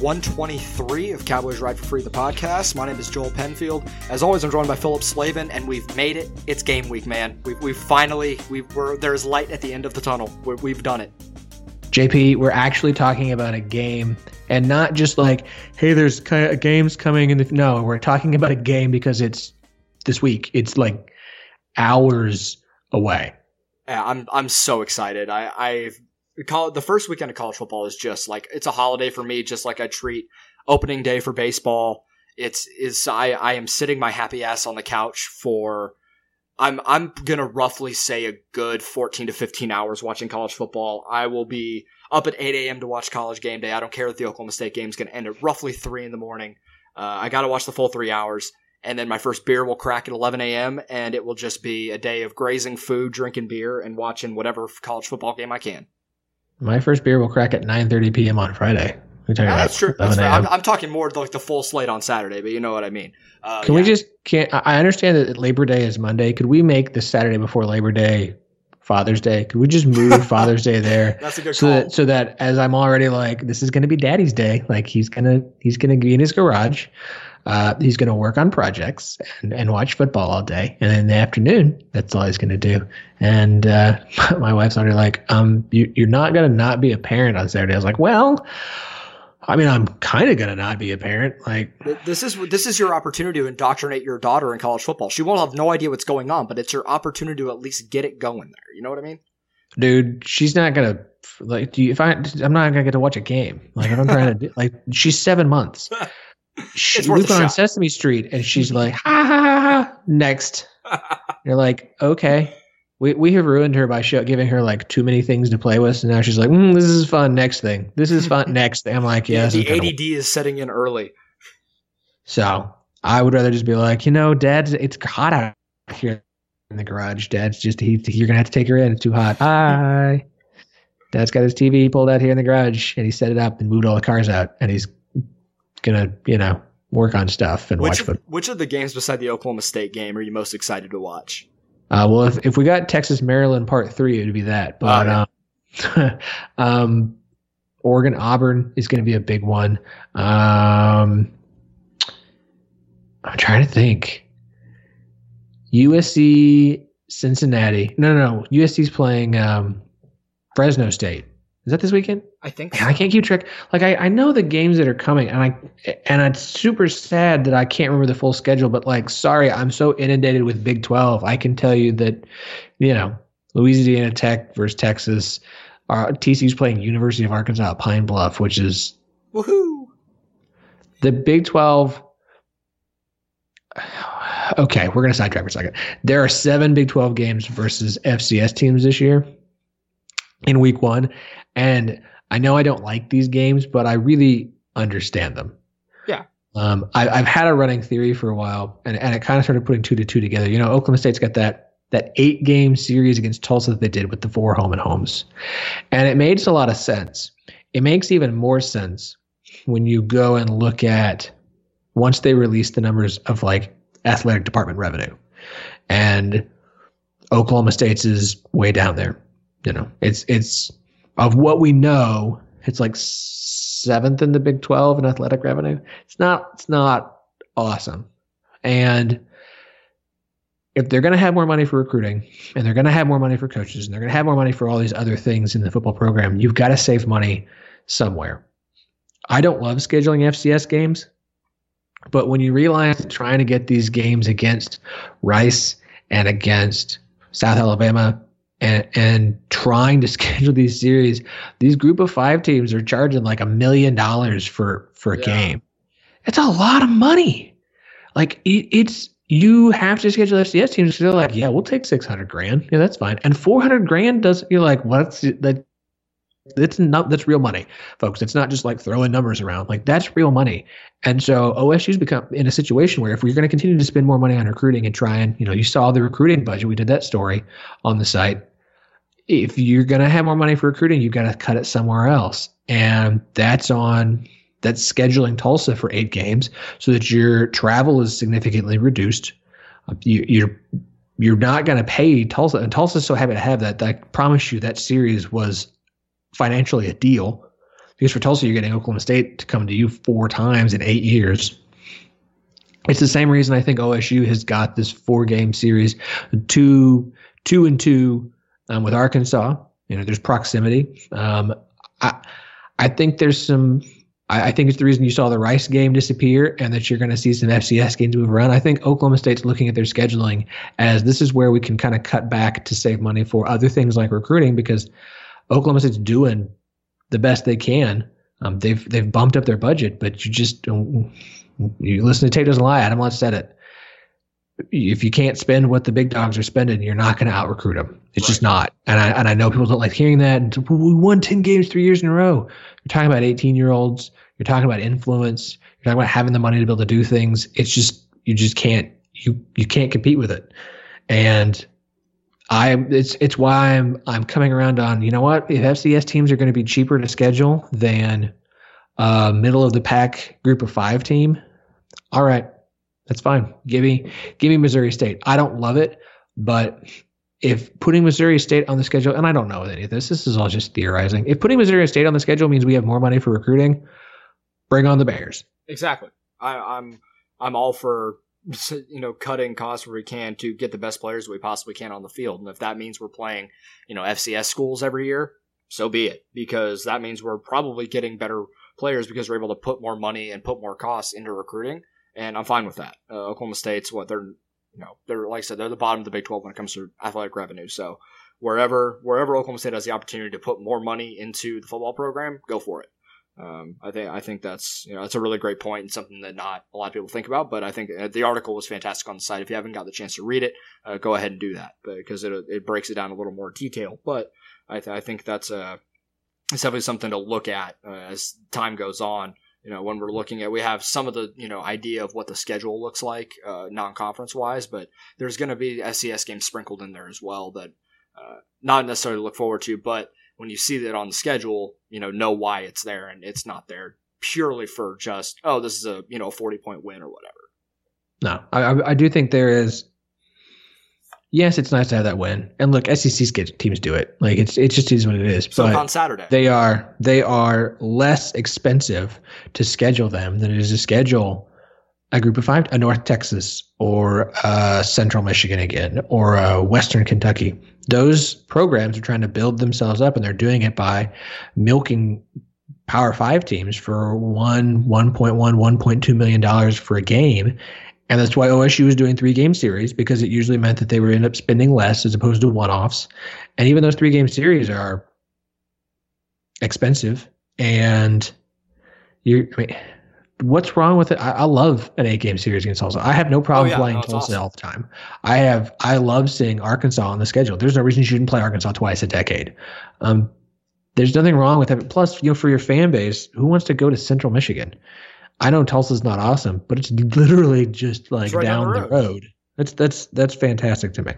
123 of Cowboys Ride for Free, the podcast. My name is Joel Penfield. As always, I'm joined by Philip Slavin, and we've made it. It's game week, man. We've, we've finally, we are there's light at the end of the tunnel. we we've done it. JP, we're actually talking about a game and not just like, hey, there's games coming in the. No, we're talking about a game because it's this week. It's like hours away. Yeah, I'm I'm so excited. I I've the first weekend of college football is just like it's a holiday for me, just like I treat opening day for baseball. It's is I I am sitting my happy ass on the couch for I'm I'm gonna roughly say a good 14 to 15 hours watching college football. I will be up at 8 a.m. to watch college game day. I don't care that the Oklahoma State game is gonna end at roughly three in the morning. Uh, I got to watch the full three hours, and then my first beer will crack at 11 a.m. and it will just be a day of grazing food, drinking beer, and watching whatever college football game I can. My first beer will crack at 9:30 p.m. on Friday. Yeah, that's true. That's I'm, I'm, talking more like the full slate on Saturday, but you know what I mean. Uh, Can yeah. we just can't? I understand that Labor Day is Monday. Could we make the Saturday before Labor Day Father's Day? Could we just move Father's Day there? That's a good so call. That, so that as I'm already like, this is going to be Daddy's Day. Like he's gonna he's gonna be in his garage. Uh, he's going to work on projects and, and watch football all day. And in the afternoon, that's all he's going to do. And uh, my wife's already like, um, you, you're not going to not be a parent on Saturday. I was like, well, I mean, I'm kind of going to not be a parent. Like this is this is your opportunity to indoctrinate your daughter in college football. She won't have no idea what's going on, but it's your opportunity to at least get it going there. You know what I mean? Dude, she's not gonna like. Do you, if I, I'm not gonna get to watch a game. Like if I'm trying to, do, like, she's seven months. she, we on Sesame Street, and she's like, ha ha ha ha. Next, you're like, okay. We we have ruined her by show, giving her like too many things to play with, and now she's like, mm, "This is fun." Next thing, this is fun. Next thing, I'm like, "Yeah." The, ADD is setting in early. So I would rather just be like, you know, Dad, it's hot out here in the garage. Dad's just he, you're gonna have to take her in. It's too hot. Hi. Dad's got his TV pulled out here in the garage, and he set it up and moved all the cars out, and he's gonna you know work on stuff and which watch. Of, which of the games beside the Oklahoma State game are you most excited to watch? Uh, well, if if we got Texas Maryland Part Three, it would be that. But oh, yeah. um, um, Oregon Auburn is going to be a big one. Um, I'm trying to think. USC Cincinnati. No, no, no. USC's playing um, Fresno State. Is that this weekend? I think so. I can't keep track. Like I, I know the games that are coming, and I and it's super sad that I can't remember the full schedule. But like, sorry, I'm so inundated with Big Twelve. I can tell you that, you know, Louisiana Tech versus Texas. Uh, TCU's playing University of Arkansas Pine Bluff, which is woohoo. The Big Twelve. Okay, we're gonna sidetrack for a second. There are seven Big Twelve games versus FCS teams this year in Week One, and I know I don't like these games, but I really understand them. Yeah. Um, I, have had a running theory for a while, and, and it kind of started putting two to two together. You know, Oklahoma State's got that that eight game series against Tulsa that they did with the four home and homes, and it makes a lot of sense. It makes even more sense when you go and look at once they release the numbers of like athletic department revenue, and Oklahoma State's is way down there. You know, it's it's of what we know, it's like seventh in the Big 12 in athletic revenue. It's not it's not awesome. And if they're going to have more money for recruiting and they're going to have more money for coaches and they're going to have more money for all these other things in the football program, you've got to save money somewhere. I don't love scheduling FCS games, but when you realize trying to get these games against Rice and against South Alabama and and trying to schedule these series, these group of five teams are charging like a million dollars for for a yeah. game. It's a lot of money. Like it, it's you have to schedule FCS teams. They're like, yeah, we'll take six hundred grand. Yeah, that's fine. And four hundred grand does. You're like, what's that? It's not that's real money, folks. It's not just like throwing numbers around. Like that's real money. And so OSU's become in a situation where if we're going to continue to spend more money on recruiting and try and, you know, you saw the recruiting budget. We did that story on the site. If you're going to have more money for recruiting, you've got to cut it somewhere else. And that's on that's scheduling Tulsa for eight games so that your travel is significantly reduced. You, you're you're not going to pay Tulsa, and Tulsa's so happy to have that. I promise you that series was financially a deal because for Tulsa, you're getting Oklahoma State to come to you four times in eight years. It's the same reason I think OSU has got this four game series, two two and two um, with Arkansas. You know, there's proximity. Um, I I think there's some. I, I think it's the reason you saw the Rice game disappear, and that you're going to see some FCS games move around. I think Oklahoma State's looking at their scheduling as this is where we can kind of cut back to save money for other things like recruiting because Oklahoma State's doing the best they can. Um, they've they've bumped up their budget, but you just don't. You listen to Tate doesn't lie. Adam Lutz said it. If you can't spend what the big dogs are spending, you're not going to out recruit them. It's right. just not. And I and I know people don't like hearing that. And we won ten games three years in a row. You're talking about 18 year olds. You're talking about influence. You're talking about having the money to be able to do things. It's just you just can't you you can't compete with it. And I it's it's why I'm I'm coming around on you know what if FCS teams are going to be cheaper to schedule than a middle of the pack group of five team, all right, that's fine. Give me give me Missouri State. I don't love it, but if putting Missouri State on the schedule, and I don't know any of this, this is all just theorizing. If putting Missouri State on the schedule means we have more money for recruiting, bring on the Bears. Exactly. I, I'm I'm all for you know, cutting costs where we can to get the best players we possibly can on the field. And if that means we're playing, you know, FCS schools every year, so be it. Because that means we're probably getting better players because we're able to put more money and put more costs into recruiting. And I'm fine with that. Uh, Oklahoma State's what they're, you know, they're like I said, they're the bottom of the Big 12 when it comes to athletic revenue. So wherever wherever Oklahoma State has the opportunity to put more money into the football program, go for it. Um, I think I think that's you know that's a really great point and something that not a lot of people think about. But I think uh, the article was fantastic on the site. If you haven't got the chance to read it, uh, go ahead and do that because it it breaks it down a little more detail. But I, th- I think that's a uh, it's definitely something to look at uh, as time goes on. You know, when we're looking at, we have some of the you know idea of what the schedule looks like uh, non-conference wise, but there's going to be FCS games sprinkled in there as well that uh, not necessarily look forward to, but when you see that on the schedule, you know, know why it's there and it's not there purely for just, oh, this is a, you know, a 40 point win or whatever. No, I, I do think there is. Yes, it's nice to have that win. And look, SEC teams do it. Like it's it just is what it is. So but on Saturday, they are they are less expensive to schedule them than it is to schedule a group of five, a North Texas or a Central Michigan again, or a Western Kentucky. Those programs are trying to build themselves up, and they're doing it by milking Power Five teams for one, 1.1, 1.2 million dollars for a game. And that's why OSU was doing three game series because it usually meant that they would end up spending less as opposed to one offs. And even those three game series are expensive. And you, I mean, what's wrong with it? I, I, love an eight game series against Tulsa. I have no problem oh, yeah, playing no, Tulsa awesome. all the time. I have I love seeing Arkansas on the schedule. There's no reason you shouldn't play Arkansas twice a decade. Um, there's nothing wrong with it. Plus, you know, for your fan base, who wants to go to Central Michigan? I know Tulsa's not awesome, but it's literally just like right down, down the road. road. That's that's that's fantastic to me.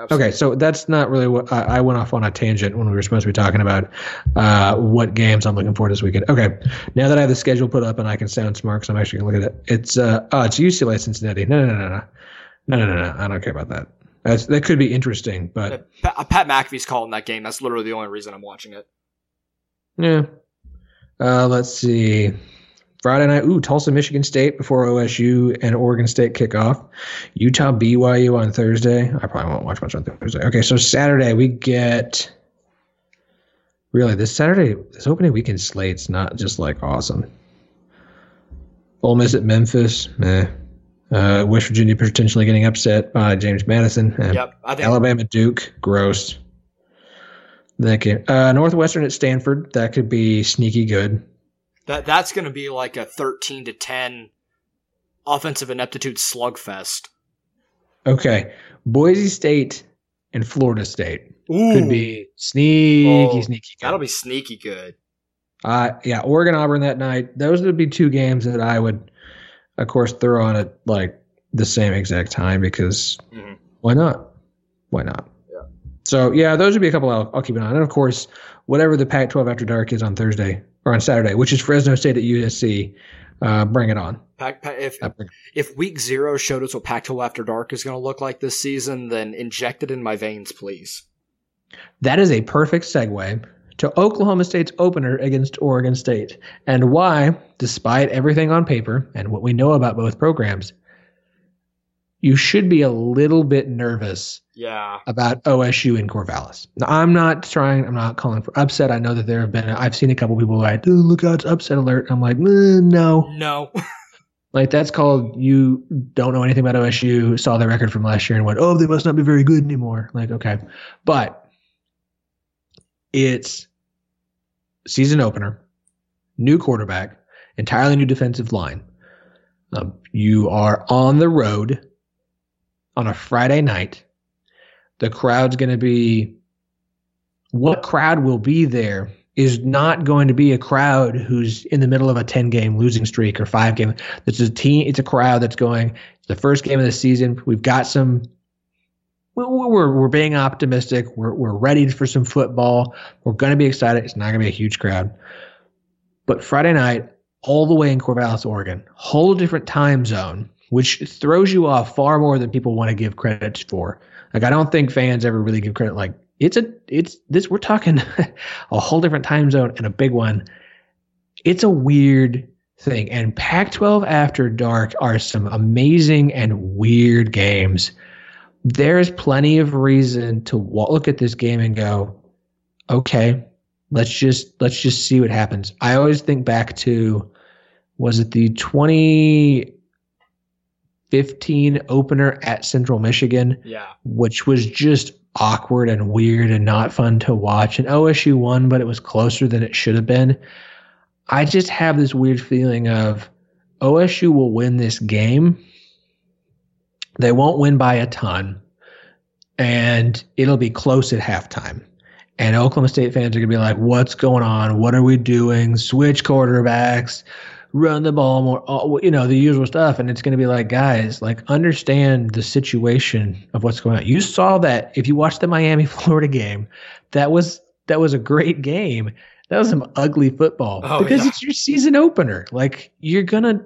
Absolutely. Okay, so that's not really what I, I, went off on a tangent when we were supposed to be talking about uh, what games I'm looking for this weekend. Okay, now that I have the schedule put up and I can sound smart, because I'm actually gonna look at it. It's uh, oh, it's UCLA Cincinnati. No, no, no, no, no, no, no, no. I don't care about that. That's, that could be interesting, but Pat, Pat McAfee's calling that game. That's literally the only reason I'm watching it. Yeah. Uh, let's see. Friday night, ooh, Tulsa, Michigan State before OSU and Oregon State kick off. Utah, BYU on Thursday. I probably won't watch much on Thursday. Okay, so Saturday we get. Really, this Saturday, this opening weekend slate's not just like awesome. Ole Miss at Memphis. Eh. Uh, West Virginia potentially getting upset by James Madison. Eh. Yep. I think Alabama Duke. Gross. That game. Uh, Northwestern at Stanford. That could be sneaky good. That that's going to be like a thirteen to ten offensive ineptitude slugfest. Okay, Boise State and Florida State Ooh. could be sneaky, oh, sneaky. Good. That'll be sneaky good. Uh, yeah, Oregon Auburn that night. Those would be two games that I would, of course, throw on at like the same exact time because mm-hmm. why not? Why not? Yeah. So yeah, those would be a couple I'll, I'll keep an eye on. And of course, whatever the Pac-12 after dark is on Thursday or on Saturday, which is Fresno State at USC. Uh, bring it on. Pac, Pac, if if week zero showed us what Pac-12 After Dark is going to look like this season, then inject it in my veins, please. That is a perfect segue to Oklahoma State's opener against Oregon State, and why, despite everything on paper and what we know about both programs, you should be a little bit nervous yeah. about OSU and Corvallis. Now, I'm not trying, I'm not calling for upset. I know that there have been, I've seen a couple people like, oh, look out, it's upset alert. I'm like, no. No. like, that's called you don't know anything about OSU, saw the record from last year and went, oh, they must not be very good anymore. Like, okay. But it's season opener, new quarterback, entirely new defensive line. Um, you are on the road on a Friday night. The crowd's going to be what crowd will be there is not going to be a crowd who's in the middle of a 10 game losing streak or five game. This is a team, it's a crowd that's going, it's the first game of the season. We've got some, we're, we're being optimistic. We're, we're ready for some football. We're going to be excited. It's not going to be a huge crowd. But Friday night, all the way in Corvallis, Oregon, whole different time zone which throws you off far more than people want to give credit for. Like I don't think fans ever really give credit. Like it's a it's this we're talking a whole different time zone and a big one. It's a weird thing. And Pac-12 After Dark are some amazing and weird games. There's plenty of reason to look at this game and go, okay, let's just let's just see what happens. I always think back to was it the 20 15 opener at Central Michigan. Yeah. Which was just awkward and weird and not fun to watch. And OSU won, but it was closer than it should have been. I just have this weird feeling of OSU will win this game. They won't win by a ton, and it'll be close at halftime. And Oklahoma State fans are going to be like, what's going on? What are we doing? Switch quarterbacks run the ball more, you know, the usual stuff. And it's going to be like, guys, like understand the situation of what's going on. You saw that if you watched the Miami Florida game, that was that was a great game. That was some ugly football oh, because yeah. it's your season opener. Like you're gonna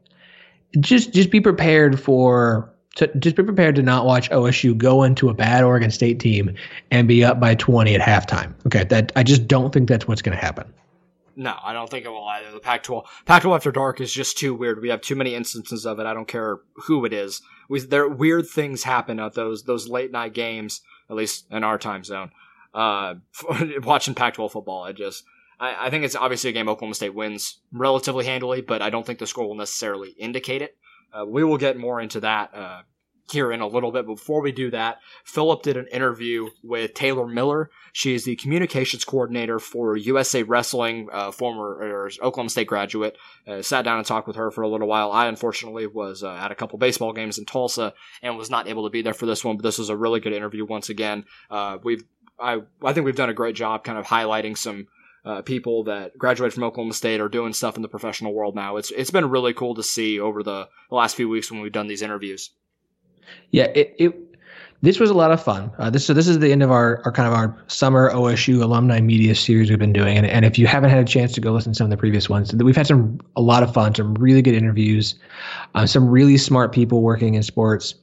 just just be prepared for to just be prepared to not watch OSU go into a bad Oregon State team and be up by 20 at halftime. Okay, that I just don't think that's what's going to happen. No, I don't think it will either. The Pac-12, Pac-12 After Dark is just too weird. We have too many instances of it. I don't care who it is. We, there weird things happen at those those late night games, at least in our time zone. Uh, watching Pac-12 football, I just I, I think it's obviously a game Oklahoma State wins relatively handily, but I don't think the score will necessarily indicate it. Uh, we will get more into that uh, here in a little bit. Before we do that, Philip did an interview with Taylor Miller. She is the communications coordinator for USA Wrestling, uh, former Oklahoma State graduate. Uh, sat down and talked with her for a little while. I unfortunately was uh, at a couple baseball games in Tulsa and was not able to be there for this one, but this was a really good interview once again. Uh, we've I I think we've done a great job kind of highlighting some uh, people that graduated from Oklahoma State are doing stuff in the professional world now. It's it's been really cool to see over the, the last few weeks when we've done these interviews. Yeah, it, it this was a lot of fun. Uh, this so this is the end of our, our kind of our summer OSU alumni media series we've been doing, and, and if you haven't had a chance to go listen to some of the previous ones, we've had some a lot of fun, some really good interviews, uh, some really smart people working in sports.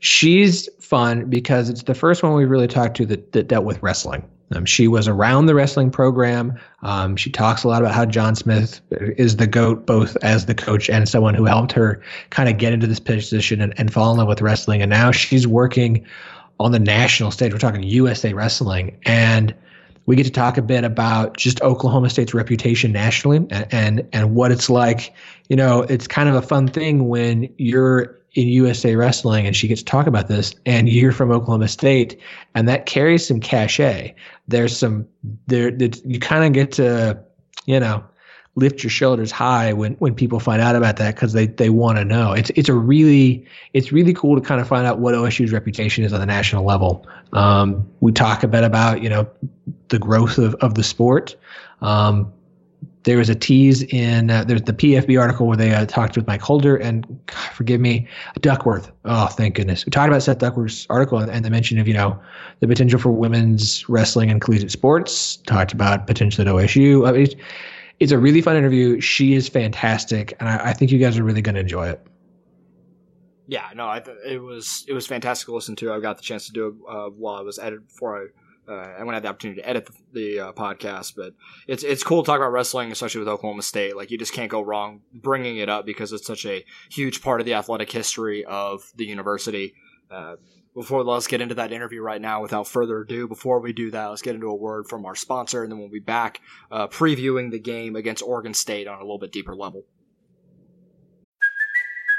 She's fun because it's the first one we really talked to that, that dealt with wrestling. Um, she was around the wrestling program. Um, she talks a lot about how John Smith is the GOAT, both as the coach and someone who helped her kind of get into this position and, and fall in love with wrestling. And now she's working on the national stage. We're talking USA Wrestling. And We get to talk a bit about just Oklahoma State's reputation nationally and, and, and what it's like. You know, it's kind of a fun thing when you're in USA Wrestling and she gets to talk about this and you're from Oklahoma State and that carries some cachet. There's some there that you kind of get to, you know, lift your shoulders high when when people find out about that because they they want to know. It's it's a really it's really cool to kind of find out what OSU's reputation is on the national level. Um, we talk a bit about you know the growth of of the sport. Um, there was a tease in uh, there's the PFB article where they uh, talked with Mike Holder and God, forgive me Duckworth. Oh, thank goodness. We talked about Seth Duckworth's article and, and the mention of you know the potential for women's wrestling and collegiate sports. Talked about potential at OSU. I mean, it's a really fun interview. She is fantastic, and I, I think you guys are really going to enjoy it. Yeah, no, I th- it was it was fantastic to listen to. I got the chance to do it uh, while I was edited before I. Uh, I went have the opportunity to edit the, the uh, podcast, but it's it's cool to talk about wrestling, especially with Oklahoma State. Like you just can't go wrong bringing it up because it's such a huge part of the athletic history of the university. Uh, before let's get into that interview right now without further ado before we do that let's get into a word from our sponsor and then we'll be back uh, previewing the game against oregon state on a little bit deeper level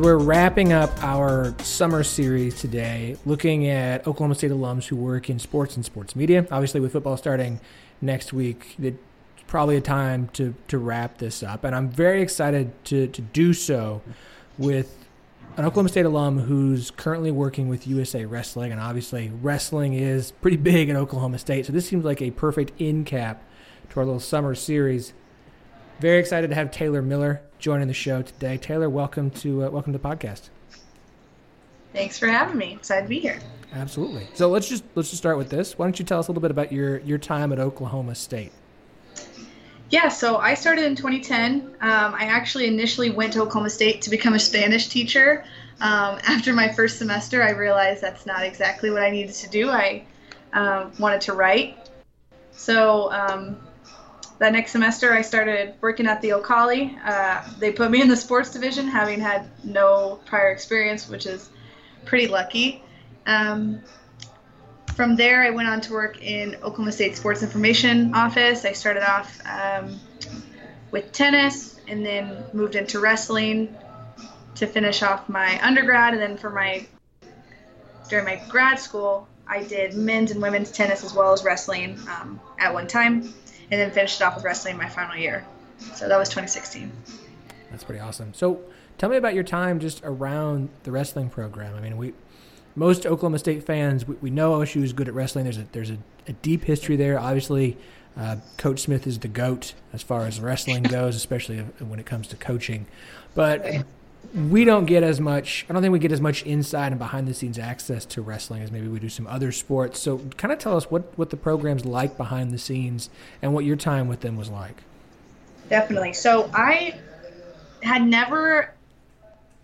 As we're wrapping up our summer series today, looking at Oklahoma State alums who work in sports and sports media. Obviously, with football starting next week, it's probably a time to, to wrap this up. And I'm very excited to, to do so with an Oklahoma State alum who's currently working with USA Wrestling. And obviously, wrestling is pretty big in Oklahoma State. So this seems like a perfect in cap to our little summer series. Very excited to have Taylor Miller joining the show today. Taylor, welcome to uh, welcome to the podcast. Thanks for having me. Excited to be here. Absolutely. So let's just let's just start with this. Why don't you tell us a little bit about your your time at Oklahoma State? Yeah, so I started in 2010. Um, I actually initially went to Oklahoma State to become a Spanish teacher. Um, after my first semester, I realized that's not exactly what I needed to do. I um, wanted to write. So um, that next semester, I started working at the O'Colly. Uh, they put me in the sports division, having had no prior experience, which is pretty lucky. Um, from there, I went on to work in Oklahoma State Sports Information Office. I started off um, with tennis and then moved into wrestling to finish off my undergrad. And then for my during my grad school, I did men's and women's tennis as well as wrestling um, at one time and then finished it off with wrestling my final year. So that was 2016. That's pretty awesome. So tell me about your time just around the wrestling program. I mean, we most Oklahoma State fans we, we know OSU is good at wrestling. There's a there's a, a deep history there. Obviously, uh, Coach Smith is the goat as far as wrestling goes, especially when it comes to coaching. But we don't get as much. I don't think we get as much inside and behind the scenes access to wrestling as maybe we do some other sports. So, kind of tell us what what the program's like behind the scenes and what your time with them was like. Definitely. So I had never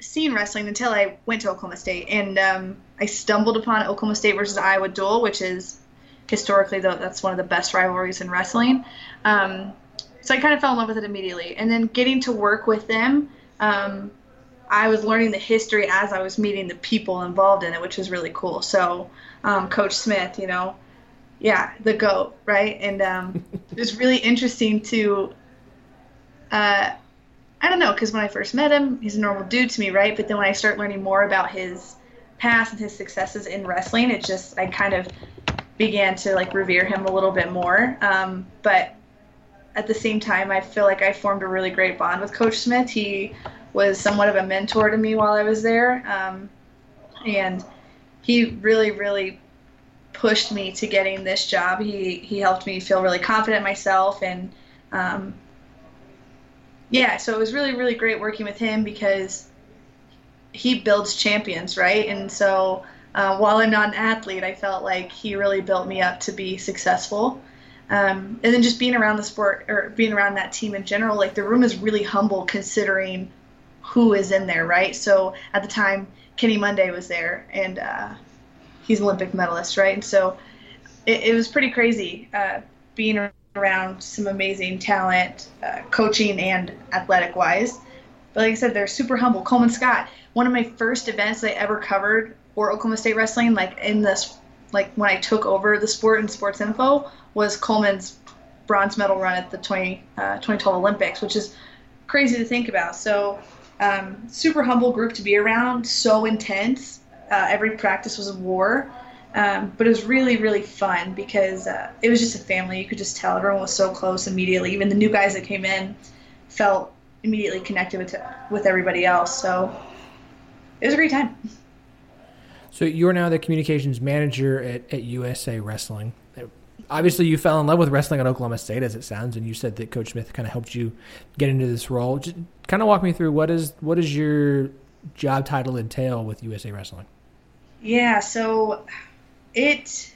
seen wrestling until I went to Oklahoma State, and um, I stumbled upon Oklahoma State versus Iowa duel, which is historically though that's one of the best rivalries in wrestling. Um, so I kind of fell in love with it immediately, and then getting to work with them. Um, I was learning the history as I was meeting the people involved in it, which was really cool. So, um, Coach Smith, you know, yeah, the goat, right? And um, it was really interesting to, uh, I don't know, because when I first met him, he's a normal dude to me, right? But then when I start learning more about his past and his successes in wrestling, it just, I kind of began to like revere him a little bit more. Um, but at the same time, I feel like I formed a really great bond with Coach Smith. He was somewhat of a mentor to me while I was there. Um, and he really, really pushed me to getting this job. He he helped me feel really confident myself, and um, yeah, so it was really, really great working with him because he builds champions, right? And so uh, while I'm not an athlete, I felt like he really built me up to be successful. Um, and then just being around the sport or being around that team in general, like the room is really humble considering who is in there, right? So at the time, Kenny Monday was there, and uh, he's Olympic medalist, right? And so it, it was pretty crazy uh, being around some amazing talent, uh, coaching and athletic wise. But like I said, they're super humble. Coleman Scott, one of my first events I ever covered for Oklahoma State wrestling, like in this, like when I took over the sport and sports info, was Coleman's bronze medal run at the 20, uh, 2012 Olympics, which is crazy to think about. So um, super humble group to be around, so intense. Uh, every practice was a war. Um, but it was really, really fun because uh, it was just a family. You could just tell everyone was so close immediately. Even the new guys that came in felt immediately connected with with everybody else. So it was a great time. So you're now the communications manager at, at USA Wrestling. Obviously, you fell in love with wrestling at Oklahoma State, as it sounds, and you said that Coach Smith kind of helped you get into this role. Just kind of walk me through what is what does your job title entail with USA Wrestling? Yeah, so it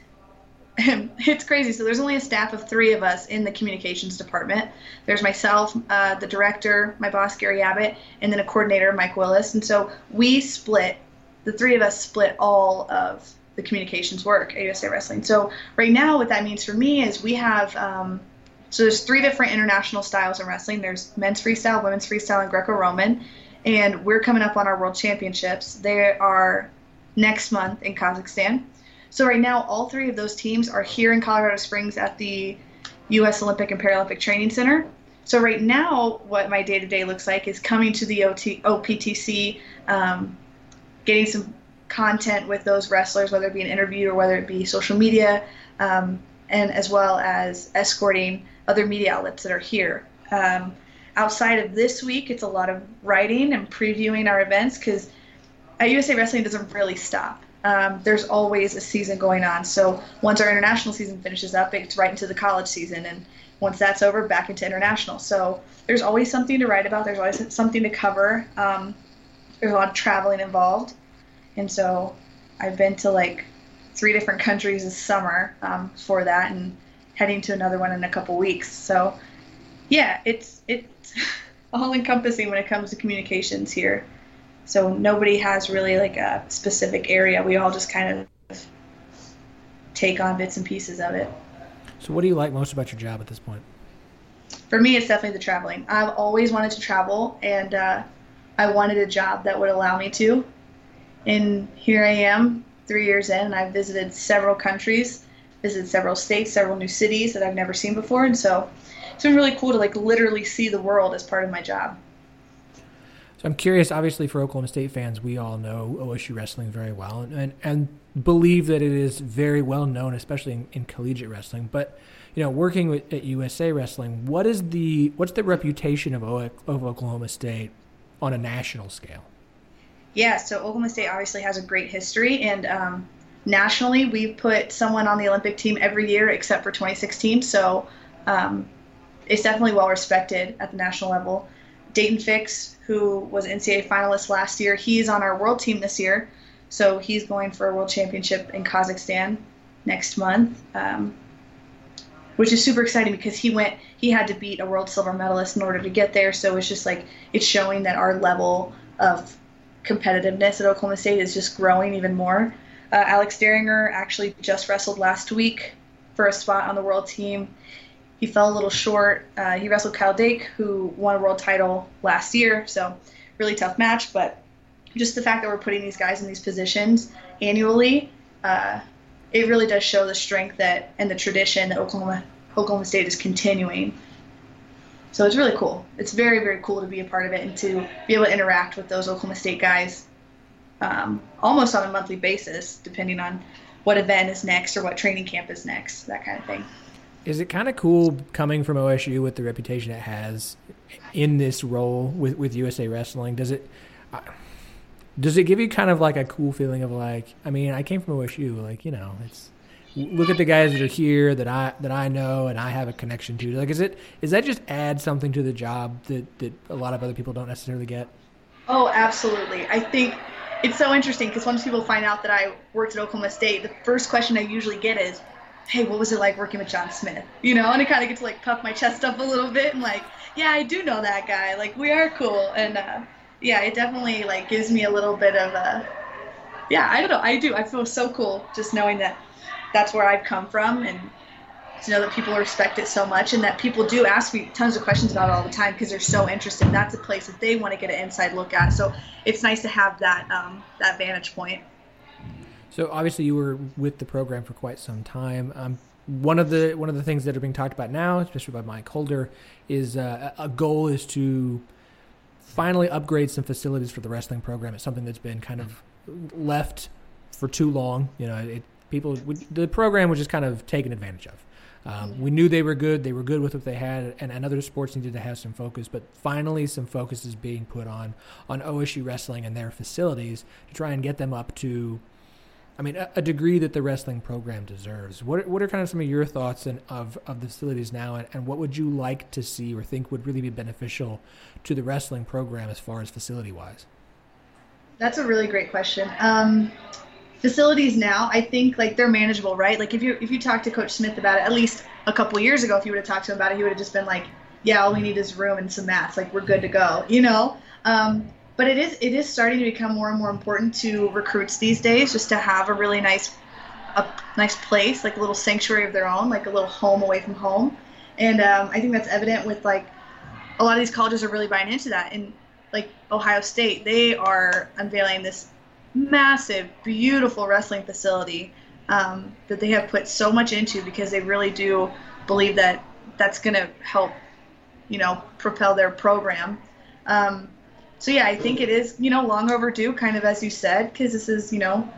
it's crazy. So there's only a staff of three of us in the communications department. There's myself, uh, the director, my boss Gary Abbott, and then a coordinator, Mike Willis. And so we split. The three of us split all of the communications work at USA Wrestling. So right now, what that means for me is we have. Um, so there's three different international styles in wrestling. There's men's freestyle, women's freestyle, and Greco-Roman. And we're coming up on our world championships. They are next month in Kazakhstan. So right now, all three of those teams are here in Colorado Springs at the U.S. Olympic and Paralympic Training Center. So right now, what my day to day looks like is coming to the OT, OPTC, um, getting some content with those wrestlers, whether it be an interview or whether it be social media, um, and as well as escorting other media outlets that are here. Um, outside of this week, it's a lot of writing and previewing our events because at USA Wrestling doesn't really stop um, there's always a season going on. So once our international season finishes up, it's right into the college season, and once that's over, back into international. So there's always something to write about. There's always something to cover. Um, there's a lot of traveling involved, and so I've been to like three different countries this summer um, for that, and heading to another one in a couple weeks. So yeah, it's it's all encompassing when it comes to communications here. So nobody has really like a specific area. We all just kind of take on bits and pieces of it. So what do you like most about your job at this point? For me, it's definitely the traveling. I've always wanted to travel, and uh, I wanted a job that would allow me to. And here I am, three years in, and I've visited several countries, visited several states, several new cities that I've never seen before, and so it's been really cool to like literally see the world as part of my job. So I'm curious. Obviously, for Oklahoma State fans, we all know OSU wrestling very well, and and, and believe that it is very well known, especially in, in collegiate wrestling. But you know, working with, at USA Wrestling, what is the what's the reputation of, o- of Oklahoma State on a national scale? Yeah, so Oklahoma State obviously has a great history, and um, nationally, we've put someone on the Olympic team every year except for 2016. So um, it's definitely well respected at the national level. Dayton Fix, who was NCAA finalist last year, he's on our world team this year. So he's going for a world championship in Kazakhstan next month, um, which is super exciting because he went, he had to beat a world silver medalist in order to get there. So it's just like, it's showing that our level of competitiveness at Oklahoma State is just growing even more. Uh, Alex Dieringer actually just wrestled last week for a spot on the world team he fell a little short. Uh, he wrestled Kyle Dake, who won a world title last year, so really tough match. But just the fact that we're putting these guys in these positions annually, uh, it really does show the strength that and the tradition that Oklahoma Oklahoma State is continuing. So it's really cool. It's very very cool to be a part of it and to be able to interact with those Oklahoma State guys um, almost on a monthly basis, depending on what event is next or what training camp is next, that kind of thing. Is it kind of cool coming from OSU with the reputation it has in this role with, with USA Wrestling? Does it? Does it give you kind of like a cool feeling of like, I mean, I came from OSU, like you know, it's look at the guys that are here that I that I know and I have a connection to. Like, is it is that just add something to the job that that a lot of other people don't necessarily get? Oh, absolutely. I think it's so interesting because once people find out that I worked at Oklahoma State, the first question I usually get is, "Hey, what was it like working with John Smith?" You know, and I kind of get to like puff my chest up a little bit and like, yeah, I do know that guy. Like, we are cool, and uh, yeah, it definitely like gives me a little bit of a, yeah, I don't know, I do. I feel so cool just knowing that that's where I've come from and to know that people respect it so much and that people do ask me tons of questions about it all the time because they're so interested. That's a place that they want to get an inside look at. So it's nice to have that um, that vantage point. So obviously you were with the program for quite some time. Um, one of the one of the things that are being talked about now, especially by Mike Holder, is uh, a goal is to finally upgrade some facilities for the wrestling program. It's something that's been kind of left for too long. You know, it, people the program was just kind of taken advantage of. Um, we knew they were good. They were good with what they had, and, and other sports needed to have some focus. But finally, some focus is being put on on OSU wrestling and their facilities to try and get them up to, I mean, a, a degree that the wrestling program deserves. What what are kind of some of your thoughts and of of the facilities now, and, and what would you like to see or think would really be beneficial to the wrestling program as far as facility wise? That's a really great question. Um, facilities now, I think like they're manageable, right? Like if you if you talk to Coach Smith about it, at least a couple years ago, if you would have talked to him about it, he would have just been like, "Yeah, all we need is room and some mats. Like we're good to go," you know. Um, but it is it is starting to become more and more important to recruits these days, just to have a really nice a nice place, like a little sanctuary of their own, like a little home away from home. And um, I think that's evident with like a lot of these colleges are really buying into that. And like Ohio State, they are unveiling this massive, beautiful wrestling facility um, that they have put so much into because they really do believe that that's going to help, you know, propel their program. Um, so yeah, I think it is, you know, long overdue, kind of as you said, because this is, you know,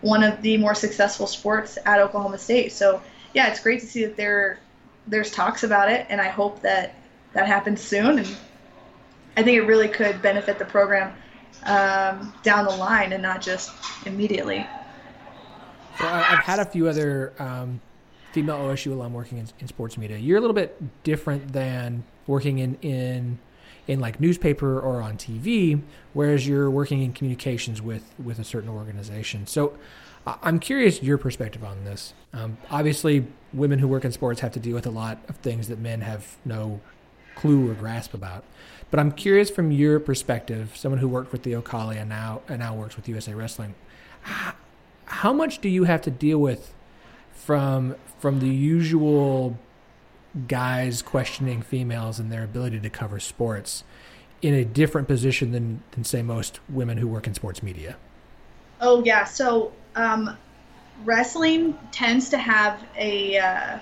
one of the more successful sports at Oklahoma State. So yeah, it's great to see that there there's talks about it, and I hope that that happens soon. And I think it really could benefit the program um, down the line and not just immediately. So I've had a few other um, female OSU alum working in, in, sports media. You're a little bit different than working in, in in like newspaper or on TV, whereas you're working in communications with with a certain organization. So I'm curious your perspective on this. Um, obviously, women who work in sports have to deal with a lot of things that men have no clue or grasp about. But I'm curious from your perspective, someone who worked with the O'Colly and now and now works with USA Wrestling, how much do you have to deal with from from the usual guys questioning females and their ability to cover sports in a different position than than say most women who work in sports media? Oh yeah, so um, wrestling tends to have a uh,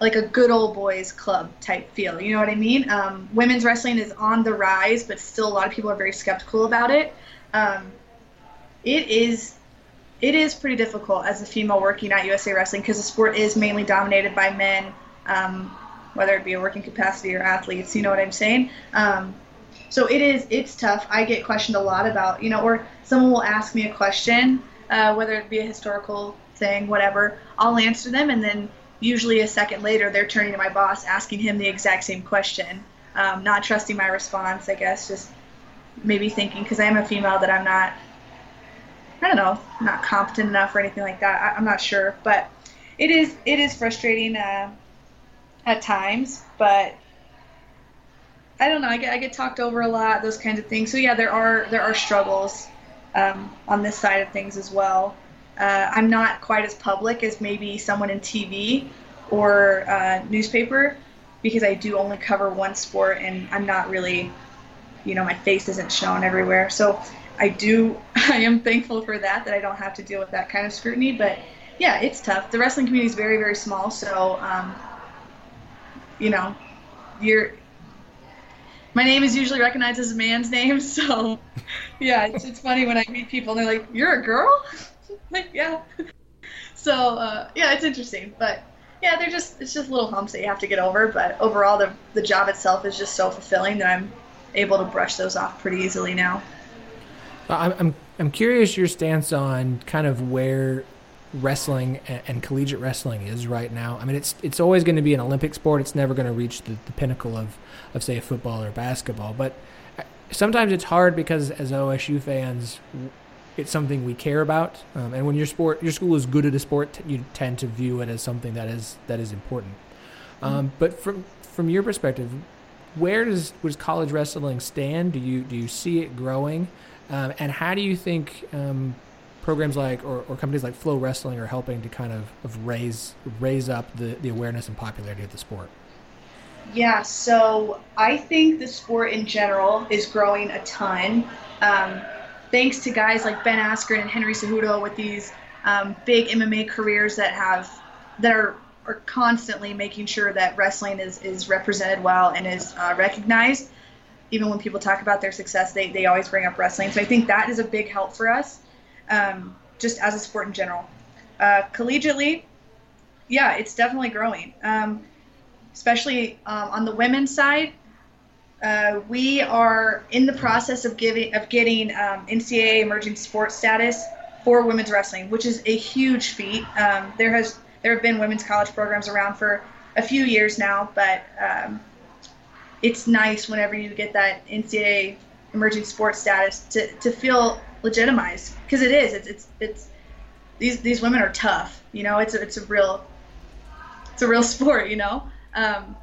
like a good old boys club type feel. You know what I mean? Um, women's wrestling is on the rise, but still a lot of people are very skeptical about it. Um, it is it is pretty difficult as a female working at USA Wrestling because the sport is mainly dominated by men, um, whether it be a working capacity or athletes. You know what I'm saying? Um, so it is it's tough. I get questioned a lot about you know, or someone will ask me a question, uh, whether it be a historical thing, whatever. I'll answer them, and then usually a second later they're turning to my boss asking him the exact same question um, not trusting my response i guess just maybe thinking because i am a female that i'm not i don't know not competent enough or anything like that. I, am not sure. But it is it is frustrating uh, at times but i don't know. I get, I get talked over a lot those kinds of things. So yeah there are there are struggles um, on this side of things as well uh, I'm not quite as public as maybe someone in TV or uh, newspaper because I do only cover one sport and I'm not really, you know, my face isn't shown everywhere. So I do, I am thankful for that, that I don't have to deal with that kind of scrutiny. But yeah, it's tough. The wrestling community is very, very small. So, um, you know, you're, my name is usually recognized as a man's name. So yeah, it's, it's funny when I meet people and they're like, you're a girl? Like yeah. So uh, yeah, it's interesting, but yeah, they're just it's just little humps that you have to get over. But overall, the the job itself is just so fulfilling that I'm able to brush those off pretty easily now. I'm, I'm, curious your stance on kind of where wrestling and, and, collegiate wrestling is right now. I mean, it's it's always going to be an Olympic sport. It's never going to reach the, the pinnacle of, of say football or basketball. But uh, sometimes it's hard because as OSU fans, it's something we care about. Um, and when your sport, your school is good at a sport, you tend to view it as something that is that is important. Um, but from from your perspective, where does does college wrestling stand? Do you do you see it growing? Um, and how do you think um, programs like or, or, companies like Flow Wrestling are helping to kind of, of raise raise up the, the awareness and popularity of the sport? Yeah, so I think the sport in general is growing a ton. Um, thanks to guys like Ben Askren and Henry Cejudo with these um, big MMA careers that have that are are constantly making sure that wrestling is, is represented well and is uh, recognized. Even when people talk about their success, they, they always bring up wrestling. So I think that is a big help for us, um, just as a sport in general. Uh, collegiately, yeah, it's definitely growing. Um, especially um, on the women's side, uh, we are in the process of giving of getting um, NCAA emerging sports status for women's wrestling, which is a huge feat. Um, there has there have been women's college programs around for a few years now, but um, it's nice whenever you get that NCAA emerging sports status to, to feel legitimized because it is. It's, it's it's these these women are tough. You know, it's a, it's a real it's a real sport. You know, um,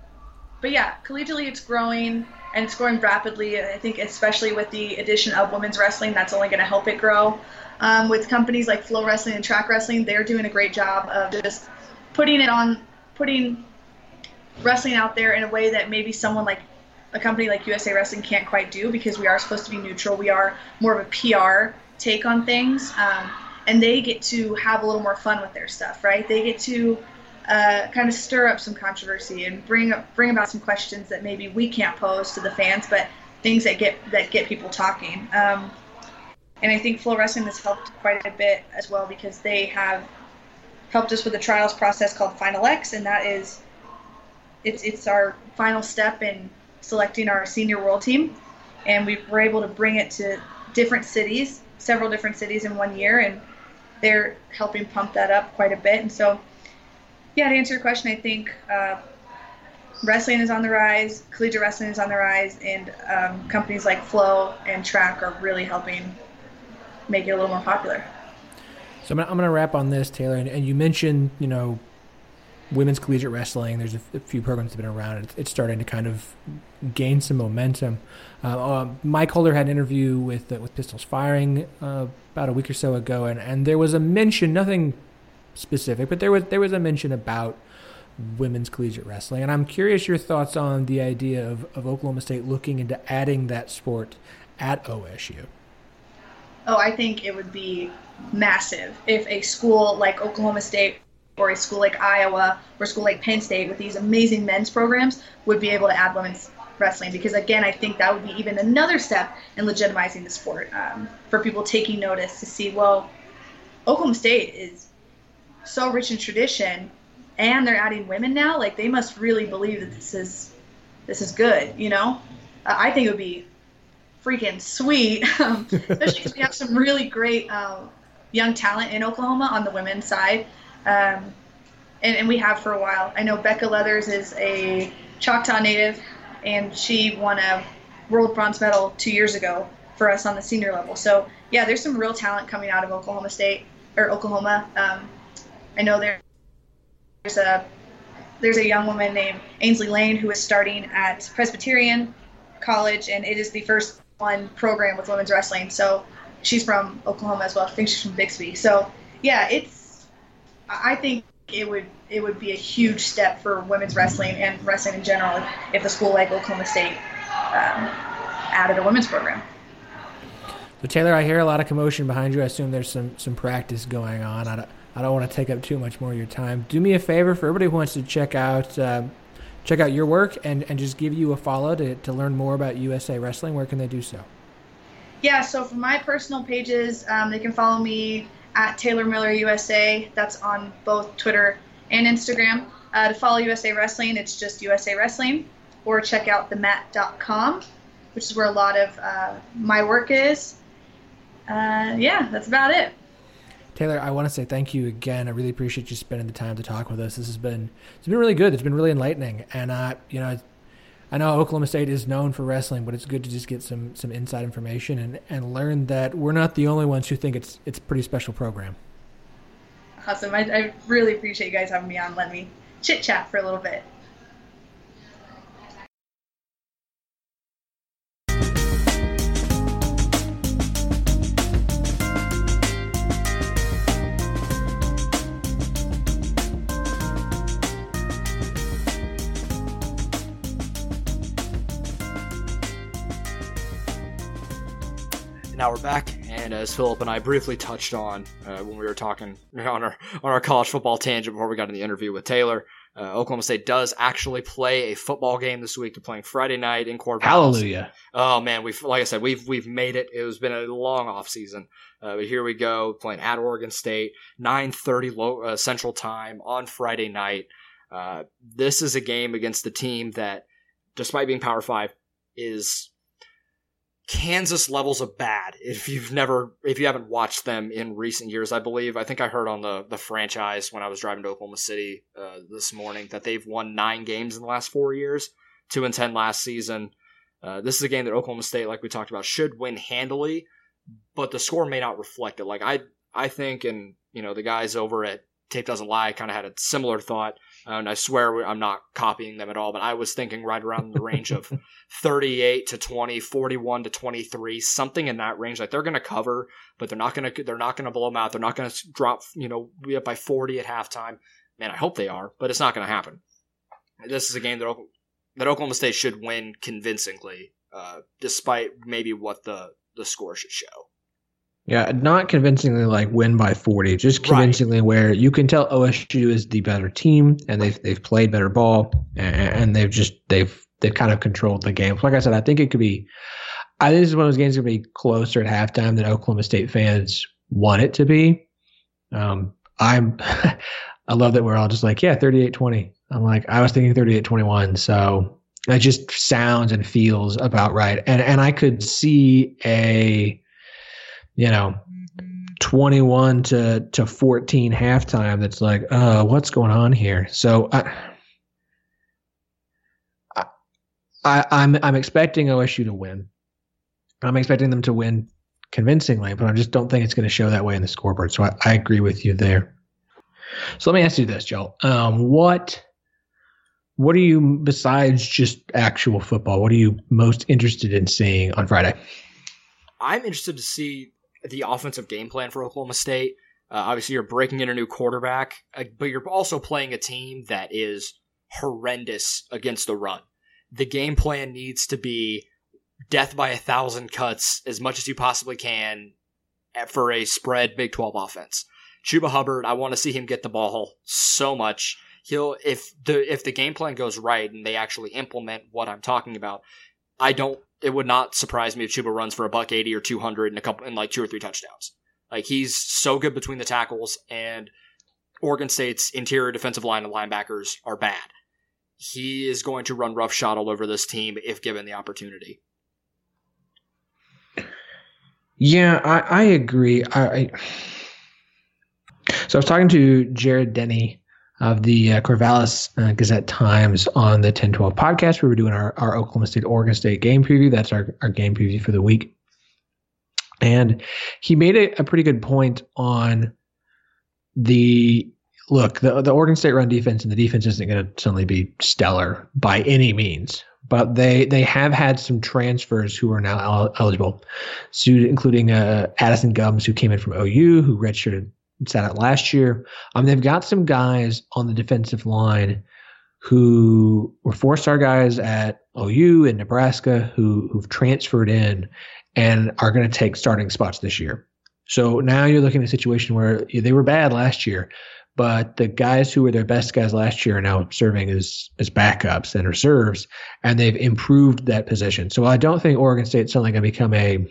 but yeah, collegiately it's growing and it's growing rapidly. I think especially with the addition of women's wrestling, that's only going to help it grow. Um, with companies like Flow Wrestling and Track Wrestling, they're doing a great job of just putting it on, putting wrestling out there in a way that maybe someone like a company like USA Wrestling can't quite do because we are supposed to be neutral. We are more of a PR take on things, um, and they get to have a little more fun with their stuff, right? They get to uh, kind of stir up some controversy and bring bring about some questions that maybe we can't pose to the fans, but things that get that get people talking. Um, and I think Flow Wrestling has helped quite a bit as well because they have helped us with a trials process called Final X, and that is it's it's our final step in selecting our senior world team, and we were able to bring it to different cities, several different cities in one year, and they're helping pump that up quite a bit. And so, yeah, to answer your question, I think uh, wrestling is on the rise, collegiate wrestling is on the rise, and um, companies like Flow and Track are really helping make it a little more popular. So I'm gonna, I'm gonna wrap on this, Taylor. And, and, you mentioned, you know, women's collegiate wrestling. There's a, few programs that have been around. It's, it's, starting to kind of gain some momentum. Uh, uh, Mike Holder had an interview with uh, with Pistols Firing uh, about a week or so ago, and, and there was a mention, nothing specific, but there was there was a mention about women's collegiate wrestling. And I'm curious your thoughts on the idea of, of Oklahoma State looking into adding that sport at OSU. Oh, I think it would be massive if a school like Oklahoma State or a school like Iowa or a school like Penn State with these amazing men's programs would be able to add women's wrestling because again I think that would be even another step in legitimizing the sport um, for people taking notice to see well Oklahoma State is so rich in tradition and they're adding women now like they must really believe that this is this is good you know uh, I think it would be freaking sweet um, especially because we have some really great um, young talent in Oklahoma on the women's side, um, and, and we have for a while. I know Becca Leathers is a Choctaw native, and she won a world bronze medal two years ago for us on the senior level. So yeah, there's some real talent coming out of Oklahoma State or Oklahoma. Um, I know there's a there's a young woman named Ainsley Lane who is starting at Presbyterian College, and it is the first one program with women's wrestling. So she's from Oklahoma as well. I think she's from Bixby. So yeah, it's I think it would it would be a huge step for women's wrestling and wrestling in general if, if a school like Oklahoma State um, added a women's program. So Taylor, I hear a lot of commotion behind you. I assume there's some some practice going on. I don't, I don't want to take up too much more of your time. Do me a favor for everybody who wants to check out uh, check out your work and, and just give you a follow to, to learn more about USA Wrestling. Where can they do so? yeah, so for my personal pages, um, they can follow me at Taylor Miller USA. That's on both Twitter and Instagram. Uh, to follow USA Wrestling, it's just USA Wrestling, or check out themat.com, which is where a lot of uh, my work is. uh, yeah, that's about it. Taylor, I want to say thank you again. I really appreciate you spending the time to talk with us. This has been it's been really good. It's been really enlightening, and uh, you know, I know Oklahoma State is known for wrestling, but it's good to just get some some inside information and and learn that we're not the only ones who think it's it's a pretty special program. Awesome. I, I really appreciate you guys having me on. Let me chit chat for a little bit. Now we're back, and as Philip and I briefly touched on uh, when we were talking on our on our college football tangent before we got in the interview with Taylor, uh, Oklahoma State does actually play a football game this week. They're playing Friday night in Corvallis. Hallelujah! Oh man, we've like I said, we've we've made it. It has been a long off season, uh, but here we go playing at Oregon State, nine thirty low uh, Central Time on Friday night. Uh, this is a game against the team that, despite being Power Five, is Kansas levels of bad. If you've never, if you haven't watched them in recent years, I believe, I think I heard on the the franchise when I was driving to Oklahoma City uh, this morning that they've won nine games in the last four years, two and ten last season. Uh, this is a game that Oklahoma State, like we talked about, should win handily, but the score may not reflect it. Like I, I think, and you know, the guys over at Tape Doesn't Lie kind of had a similar thought. And I swear I'm not copying them at all, but I was thinking right around the range of 38 to 20, 41 to 23, something in that range. Like they're going to cover, but they're not going to they're not going to blow them out. They're not going to drop, you know, be up by 40 at halftime. Man, I hope they are, but it's not going to happen. This is a game that that Oklahoma State should win convincingly, uh, despite maybe what the the score should show. Yeah, not convincingly like win by 40, just convincingly right. where you can tell OSU is the better team and they've they've played better ball and, and they've just they've they've kind of controlled the game. Like I said, I think it could be I think this is one of those games that be closer at halftime than Oklahoma State fans want it to be. Um, I'm I love that we're all just like, yeah, 38-20. I'm like, I was thinking 38-21, so it just sounds and feels about right. And and I could see a you know, 21 to, to 14 halftime that's like, uh, what's going on here? So I, I, I'm, I'm expecting OSU to win. I'm expecting them to win convincingly, but I just don't think it's going to show that way in the scoreboard. So I, I agree with you there. So let me ask you this, Joe. Um, what what are you besides just actual football? What are you most interested in seeing on Friday? I'm interested to see the offensive game plan for Oklahoma State. Uh, obviously, you're breaking in a new quarterback, uh, but you're also playing a team that is horrendous against the run. The game plan needs to be death by a thousand cuts as much as you possibly can for a spread Big 12 offense. Chuba Hubbard, I want to see him get the ball so much. He'll if the if the game plan goes right and they actually implement what I'm talking about, I don't it would not surprise me if Chuba runs for a buck eighty or two hundred and a couple and like two or three touchdowns. Like he's so good between the tackles, and Oregon State's interior defensive line and linebackers are bad. He is going to run roughshod all over this team if given the opportunity. Yeah, I, I agree. I, I, so I was talking to Jared Denny of the uh, Corvallis uh, Gazette Times on the 1012 podcast. We were doing our, our Oklahoma State Oregon State game preview. That's our, our game preview for the week. And he made a, a pretty good point on the look, the, the Oregon State run defense and the defense isn't going to suddenly be stellar by any means, but they they have had some transfers who are now el- eligible, including uh, Addison Gumbs, who came in from OU, who redshirted sat out last year. Um, they've got some guys on the defensive line who were four star guys at OU and Nebraska who who've transferred in and are going to take starting spots this year. So now you're looking at a situation where they were bad last year, but the guys who were their best guys last year are now serving as as backups and reserves, and they've improved that position. So I don't think Oregon State's suddenly going to become a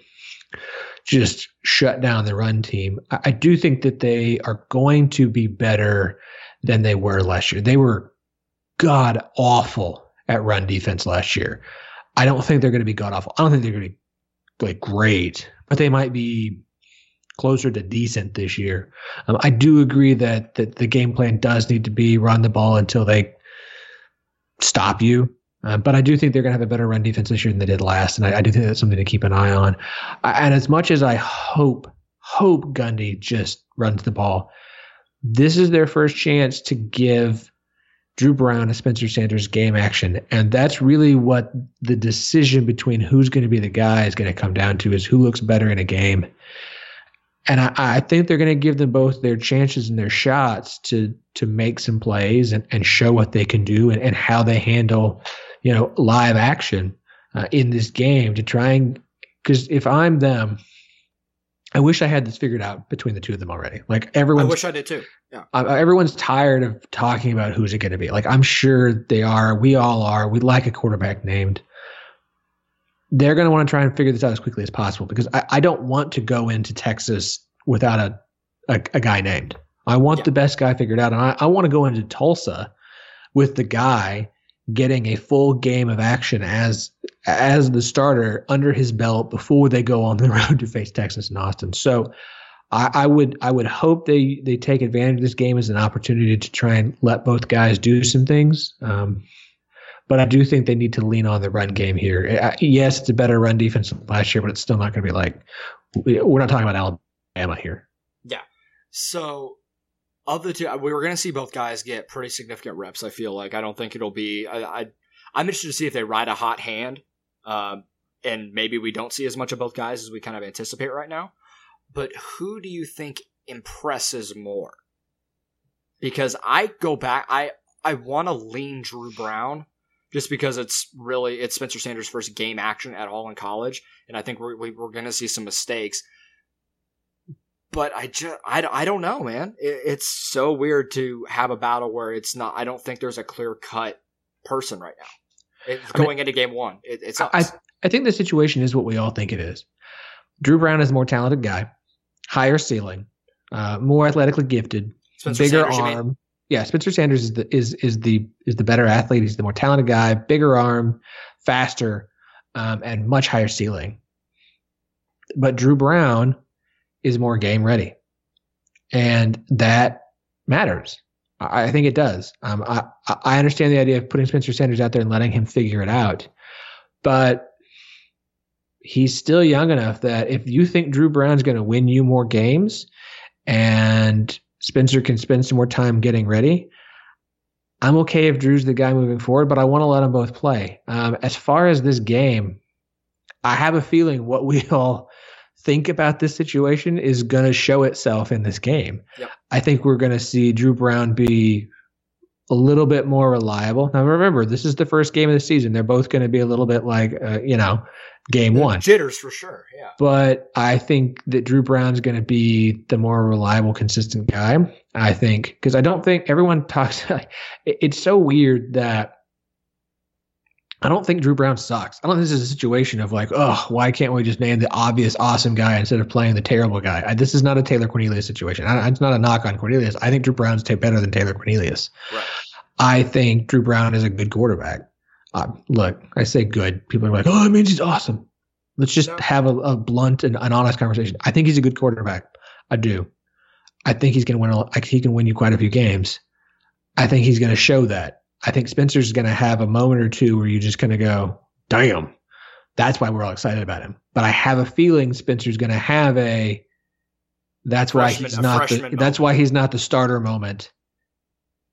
just shut down the run team. I, I do think that they are going to be better than they were last year. They were god awful at run defense last year. I don't think they're going to be god awful. I don't think they're going to be like great, but they might be closer to decent this year. Um, I do agree that that the game plan does need to be run the ball until they stop you. Uh, but I do think they're going to have a better run defense this year than they did last, and I, I do think that's something to keep an eye on. I, and as much as I hope hope Gundy just runs the ball, this is their first chance to give Dru Brown and Spencer Sanders game action. And that's really what the decision between who's going to be the guy is going to come down to is who looks better in a game. And I, I think they're going to give them both their chances and their shots to to make some plays and, and show what they can do and, and how they handle, you know, live action uh, in this game to try and because if I'm them, I wish I had this figured out between the two of them already. Like everyone, I wish I did too. Yeah, uh, everyone's tired of talking about who's it going to be. Like I'm sure they are. We all are. We like a quarterback named. They're going to want to try and figure this out as quickly as possible because I, I don't want to go into Texas without a a, a guy named. I want yeah. the best guy figured out, and I, I want to go into Tulsa with the guy getting a full game of action as as the starter under his belt before they go on the road to face Texas and Austin. So I, I, would I would hope they they take advantage of this game as an opportunity to try and let both guys do some things. Um, but I do think they need to lean on the run game here. Yes, it's a better run defense than last year, but it's still not going to be like we're not talking about Alabama here. Yeah. So of the two, we were going to see both guys get pretty significant reps. I feel like I don't think it'll be. I, I am interested to see if they ride a hot hand, um, and maybe we don't see as much of both guys as we kind of anticipate right now. But who do you think impresses more? Because I go back, I I want to lean Dru Brown just because it's really it's Spencer Sanders' first game action at all in college, and I think we're we're going to see some mistakes but I just I, I don't know, man. It, it's so weird to have a battle where it's not. I don't think there's a clear cut person right now. It's going I mean, into game one. It, it's I I think the situation is what we all think it is. Dru Brown is a more talented guy, higher ceiling, uh, more athletically gifted, Spencer bigger Sanders, arm. Yeah, Spencer Sanders is the is is the is the better athlete. He's the more talented guy, bigger arm, faster, um, and much higher ceiling. But Dru Brown is more game ready. And that matters. I, think it does. Um, I, I understand the idea of putting Spencer Sanders out there and letting him figure it out. But he's still young enough that if you think Dru Brown's going to win you more games and Spencer can spend some more time getting ready, I'm okay if Dru's the guy moving forward, but I want to let them both play. Um, as far as this game, I have a feeling what we all think about this situation is going to show itself in this game. Yep. I think we're going to see Dru Brown be a little bit more reliable. Now, remember, this is the first game of the season. They're both going to be a little bit like, uh, you know, game one. Jitters for sure. Yeah. But I think that Dru Brown's going to be the more reliable, consistent guy. I think, because I don't think everyone talks, it's so weird that I don't think Dru Brown sucks. I don't think this is a situation of like, oh, why can't we just name the obvious awesome guy instead of playing the terrible guy? I, this is not a Taylor Cornelius situation. I, it's not a knock on Cornelius. I think Dru Brown's tape better than Taylor Cornelius. Right. I think Dru Brown is a good quarterback. Uh, look, I say good. People are like, oh, it means he's awesome. Let's just no. have a, a, blunt and an honest conversation. I think he's a good quarterback. I do. I think he's going to win. A, he can win you quite a few games. I think he's going to show that. I think Spencer's going to have a moment or two where you're just going to go, damn, that's why we're all excited about him. But I have a feeling Spencer's going to have a, that's why he's not the, moment. that's why he's not the starter moment.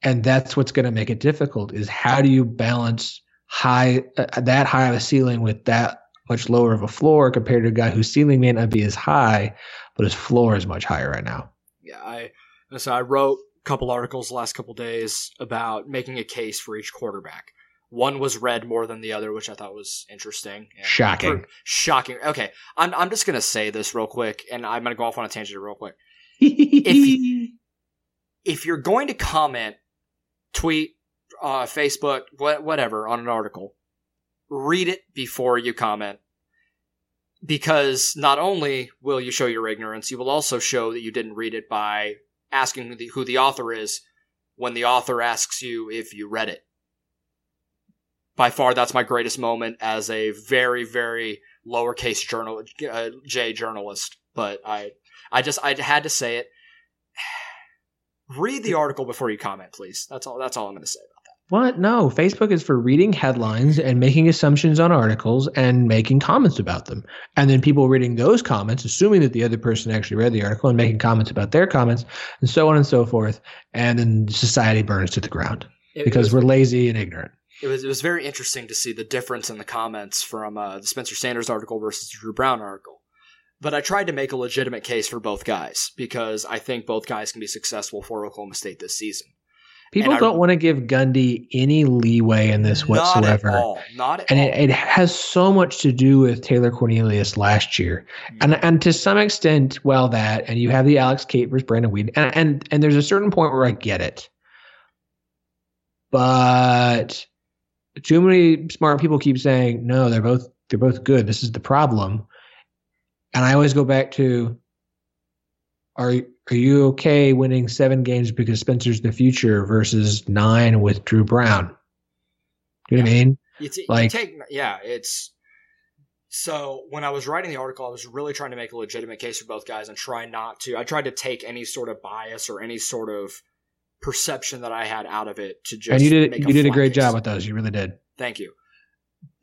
And that's what's going to make it difficult is how do you balance high, uh, that high of a ceiling with that much lower of a floor compared to a guy whose ceiling may not be as high, but his floor is much higher right now. Yeah. I, so I wrote couple articles the last couple days about making a case for each quarterback. One was read more than the other, which I thought was interesting. shocking. shocking. Okay. I'm, I'm just going to say this real quick, and I'm going to go off on a tangent real quick. if, if you're going to comment, tweet, uh, Facebook, wh- whatever, on an article, read it before you comment. Because not only will you show your ignorance, you will also show that you didn't read it by asking who the, who the author is when the author asks you if you read it. By far, that's my greatest moment as a very, very lowercase journal, uh, J journalist. but I I just I had to say it. Read the article before you comment, please. That's all. That's all I'm going to say. What? No, Facebook is for reading headlines and making assumptions on articles and making comments about them. And then people reading those comments, assuming that the other person actually read the article and making comments about their comments, and so on and so forth. And then society burns to the ground It because was- we're lazy and ignorant. it was it was very interesting to see the difference in the comments from uh, the Spencer Sanders article versus the Dru Brown article. But I tried to make a legitimate case for both guys because I think both guys can be successful for Oklahoma State this season. People And don't want to give Gundy any leeway in this whatsoever. Not at all. Not at and all. it, it has so much to do with Taylor Cornelius last year, mm. and and to some extent, well, that and you have the Alex Capers, Brandon Weeden, and and and there's a certain point where I get it, but too many smart people keep saying no, they're both they're both good. This is the problem, and I always go back to, are are you okay winning seven games because Spencer's the future versus nine with Dru Brown? You know what I mean? Like- you take yeah, it's so when I was writing the article, I was really trying to make a legitimate case for both guys and try not to. I tried to take any sort of bias or any sort of perception that I had out of it to just and you did you did a great case. job with those. You really did. Thank you.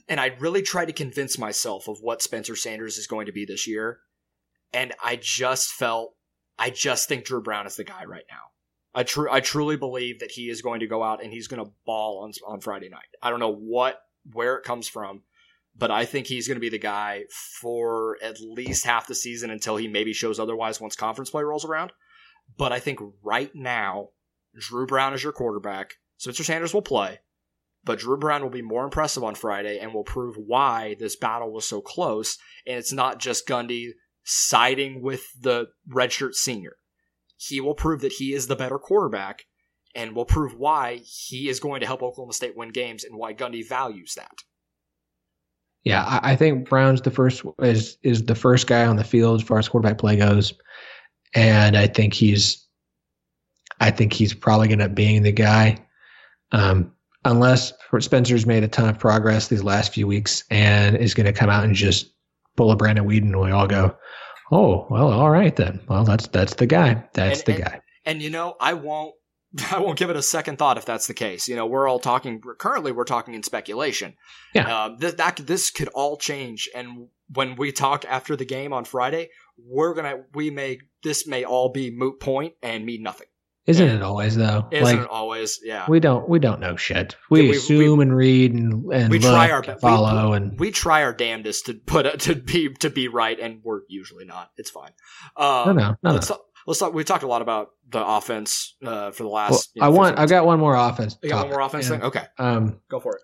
And I really tried to convince myself of what Spencer Sanders is going to be this year. And I just felt, I just think Dru Brown is the guy right now. I tru- I truly believe that he is going to go out and he's going to ball on on Friday night. I don't know what where it comes from, but I think he's going to be the guy for at least half the season until he maybe shows otherwise once conference play rolls around. But I think right now, Dru Brown is your quarterback. Spencer Sanders will play, but Dru Brown will be more impressive on Friday and will prove why this battle was so close. And it's not just Gundy siding with the redshirt senior. He will prove that he is the better quarterback and will prove why he is going to help Oklahoma State win games and why Gundy values that. Yeah, I, think Brown's the first is is the first guy on the field as far as quarterback play goes, and I think he's, I think he's probably going to end being the guy, um, unless Spencer's made a ton of progress these last few weeks and is going to come out and just pull a Brandon Weeden, and we all go, oh well, all right then, well that's that's the guy, that's And- the and- guy. And you know, I won't I won't give it a second thought if that's the case. You know, we're all talking currently we're talking in speculation. Yeah. Uh, th- that this could all change and when we talk after the game on Friday, we're going to we may this may all be moot point and mean nothing. Isn't and- it always though? Isn't like it always? Yeah. we don't we don't know shit. We, Yeah, we- assume and read and and we look try our and follow we, and we try our damnedest to put to be to be right, and we're usually not. It's fine. Uh, no no no. let's no. talk, let's talk. We talked a lot about the offense uh, for the last. Well, you know, I want. I've got one more offense. You got one more offense Yeah. thing? Okay, Um, go for it.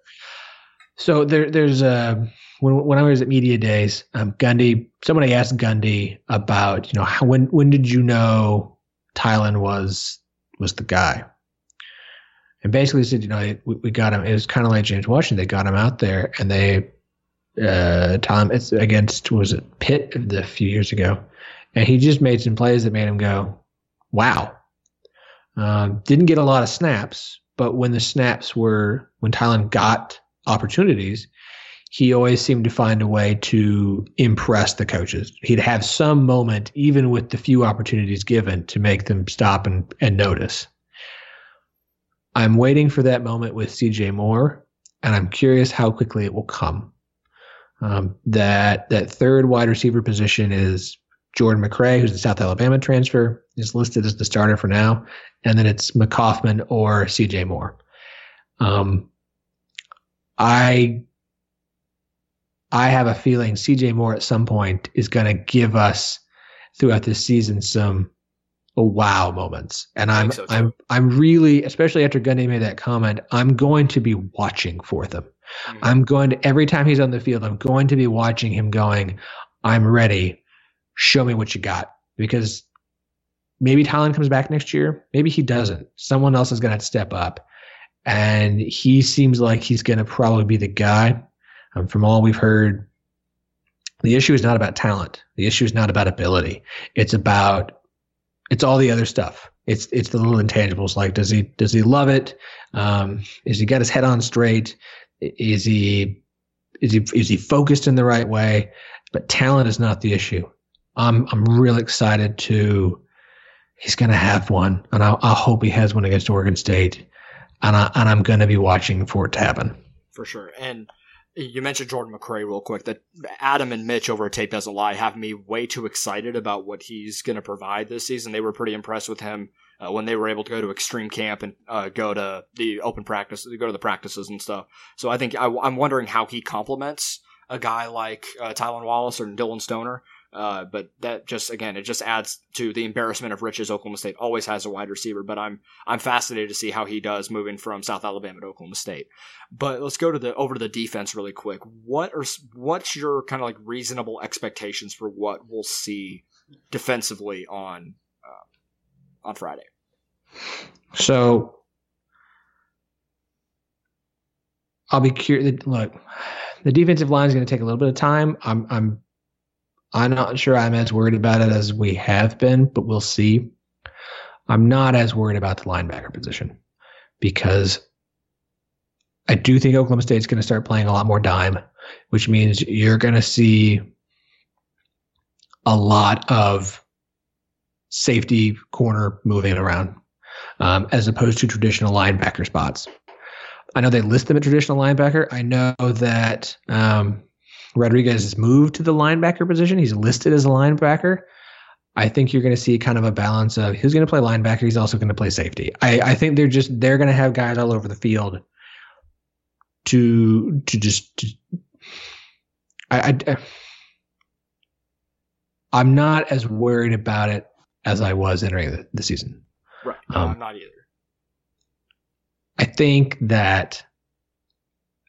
so there, there's a when when I was at media days, um, Gundy. Somebody asked Gundy about you know how, when when did you know Tylan was was the guy, and basically said you know we, we got him. It was kind of like James Washington. They got him out there and they uh Tom it's against was it Pitt a few years ago, and he just made some plays that made him go, wow. Um, didn't get a lot of snaps, but when the snaps were when Tylan got opportunities, he always seemed to find a way to impress the coaches. He'd have some moment, even with the few opportunities given, to make them stop and, and notice. I'm waiting for that moment with CJ Moore, and I'm curious how quickly it will come. Um, that that third wide receiver position is Jordan McRae, who's the South Alabama transfer, is listed as the starter for now, and then it's McCoffman or CJ Moore. Um, I I have a feeling CJ Moore at some point is going to give us throughout this season some wow moments, and I'm so. I'm I'm really, especially after Gundy made that comment, I'm going to be watching for them. Mhm. I'm going to every time he's on the field, I'm going to be watching him going, I'm ready. Show me what you got. Because maybe Tylan comes back next year. Maybe he doesn't. Someone else is going to step up. And he seems like he's going to probably be the guy. Um, from all we've heard, the issue is not about talent. The issue is not about ability. It's about it's all the other stuff. It's it's the little intangibles like does he does he love it? Um, is he got his head on straight? Is he is he is he focused in the right way? But talent is not the issue. I'm I'm really excited to. He's going to have one, and I, I hope he has one against Oregon State, and I and I'm going to be watching for it to happen for sure. And you mentioned Jordan McRae real quick. That Adam and Mitch over at Tape Doesn't Lie have me way too excited about what he's going to provide this season. They were pretty impressed with him uh, when they were able to go to extreme camp and uh, go to the open practice, go to the practices and stuff. So I think I, am wondering how he complements a guy like uh, Tylan Wallace or Dillon Stoner. Uh, but that just again, it just adds to the embarrassment of riches. Oklahoma State always has a wide receiver, but I'm I'm fascinated to see how he does moving from South Alabama to Oklahoma State. But let's go to the over to the defense really quick. What are what's your kind of like reasonable expectations for what we'll see defensively on uh, on Friday? So I'll be curious. Look, the defensive line is going to take a little bit of time. I'm I'm I'm not sure I'm as worried about it as we have been, but we'll see. I'm not as worried about the linebacker position because I do think Oklahoma State's going to start playing a lot more dime, which means you're going to see a lot of safety corner moving around um, as opposed to traditional linebacker spots. I know they list them at traditional linebacker. I know that um, Rodriguez has moved to the linebacker position. He's listed as a linebacker. I think you're going to see kind of a balance of who's going to play linebacker. He's also going to play safety. I, I think they're just they're going to have guys all over the field to to just. To, I, I I'm not as worried about it as I was entering the, the season. Right. No, um, I'm not either. I think that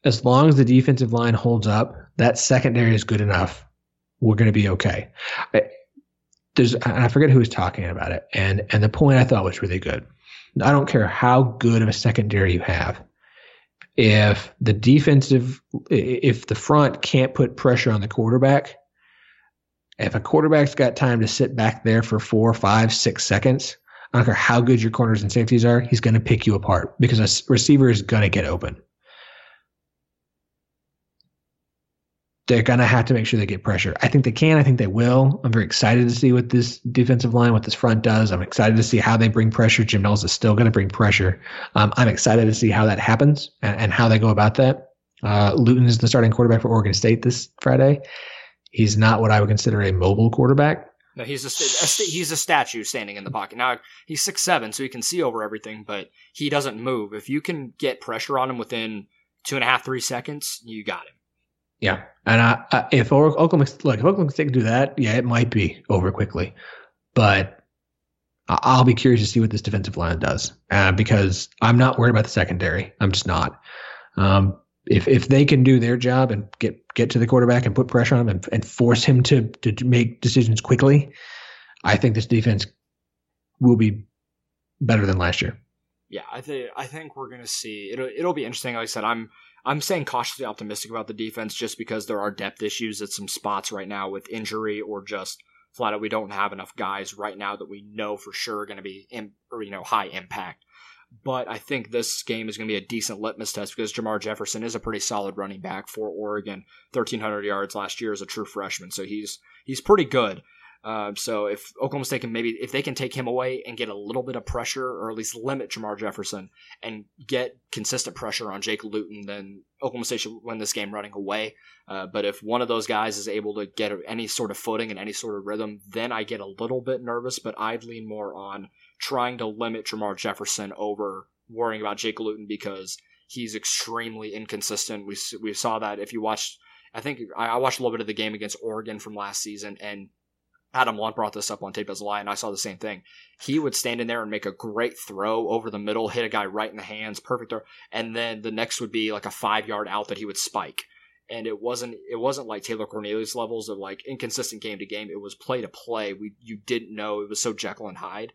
as long as the defensive line holds up, that secondary is good enough. We're going to be okay. I, there's, I forget who was talking about it, and and the point I thought was really good. I don't care how good of a secondary you have. If the defensive, if the front can't put pressure on the quarterback, if a quarterback's got time to sit back there for four, five, six seconds, I don't care how good your corners and safeties are, he's going to pick you apart because a receiver is going to get open. They're going to have to make sure they get pressure. I think they can. I think they will. I'm very excited to see what this defensive line, what this front does. I'm excited to see how they bring pressure. Jim Knowles is still going to bring pressure. Um, I'm excited to see how that happens and, and how they go about that. Uh, Luton is the starting quarterback for Oregon State this Friday. He's not what I would consider a mobile quarterback. No, he's a, a he's a statue standing in the pocket. Now he's six seven, so he can see over everything, but he doesn't move. If you can get pressure on him within two and a half, three seconds, you got him. Yeah, and I, I, if Oklahoma look if Oklahoma State can do that, yeah, it might be over quickly, but I'll be curious to see what this defensive line does uh, because I'm not worried about the secondary. I'm just not. Um, if if they can do their job and get get to the quarterback and put pressure on him and, and force him to, to make decisions quickly, I think this defense will be better than last year. Yeah, I think I think we're gonna see it'll it'll be interesting. Like I said, I'm I'm saying cautiously optimistic about the defense just because there are depth issues at some spots right now with injury or just flat out we don't have enough guys right now that we know for sure are going to be in, or, you know high impact but I think this game is going to be a decent litmus test because Jermar Jefferson is a pretty solid running back for Oregon. 1,300 yards last year as a true freshman, so he's he's pretty good. Uh, so if Oklahoma State can maybe if they can take him away and get a little bit of pressure, or at least limit Jermar Jefferson and get consistent pressure on Jake Luton, then Oklahoma State should win this game running away. Uh, but if one of those guys is able to get any sort of footing and any sort of rhythm, then I get a little bit nervous. But I'd lean more on trying to limit Jermar Jefferson over worrying about Jake Luton because he's extremely inconsistent. We we saw that if you watched. I think I watched a little bit of the game against Oregon from last season, and Adam Lunt brought this up on tape as a lie, and I saw the same thing. He would stand in there and make a great throw over the middle, hit a guy right in the hands, perfect throw, and then the next would be like a five yard out that he would spike. And it wasn't it wasn't like Taylor Cornelius levels of like inconsistent game to game. It was play to play. We you didn't know it was so Jekyll and Hyde.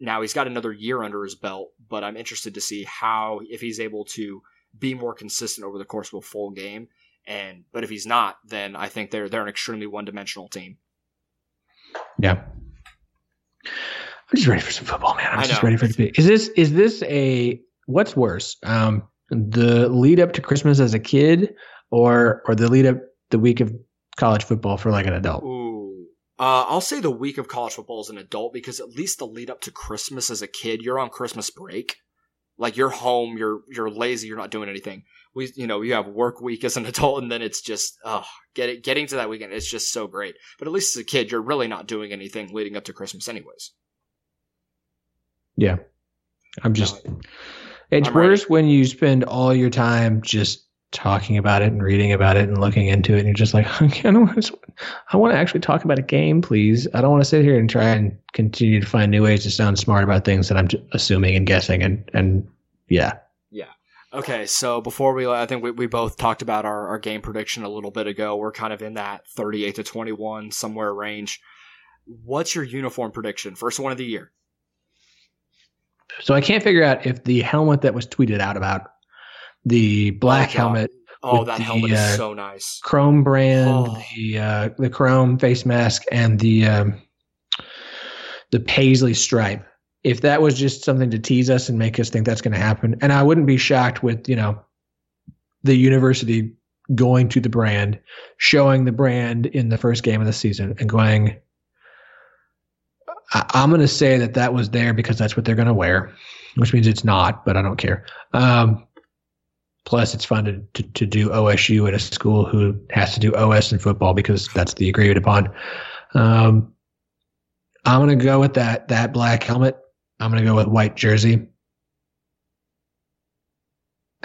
Now he's got another year under his belt, but I'm interested to see how if he's able to be more consistent over the course of a full game. And but if he's not, then I think they're they're an extremely one dimensional team. Yeah. I'm just ready for some football, man. I'm just ready for it to be. Is this is this a what's worse? Um the lead up to Christmas as a kid or or the lead up the week of college football for like an adult? Ooh. Uh, Uh, I'll say the week of college football as an adult because at least the lead up to Christmas as a kid, you're on Christmas break. Like you're home, you're you're lazy, you're not doing anything. We, you know, you have work week as an adult, and then it's just, oh, get it, getting to that weekend, it's just so great. But at least as a kid, you're really not doing anything leading up to Christmas, anyways. Yeah. I'm just, it's I'm ready. worse when you spend all your time just talking about it and reading about it and looking into it. And you're just like, I don't want to, I want to actually talk about a game, please. I don't want to sit here and try and continue to find new ways to sound smart about things that I'm assuming and guessing. And, and yeah yeah. Okay, so before we, I think we, we both talked about our, our game prediction a little bit ago. We're kind of in that 38 to 21 somewhere range. What's your uniform prediction? First one of the year. So I can't figure out if the helmet that was tweeted out about the black Oh, helmet, Oh, that the, helmet uh, is so nice. Chrome brand, Oh. the uh, the Chrome face mask, and the um, the paisley stripe. If that was just something to tease us and make us think that's going to happen, and I wouldn't be shocked with you know the university going to the brand, showing the brand in the first game of the season, and going. I, I'm going to say that that was there because that's what they're going to wear, which means it's not, but I don't care. Um, Plus, it's fun to, to, to do OSU at a school who has to do OS in football because that's the agreed upon. Um, I'm going to go with that that black helmet. I'm going to go with white jersey, and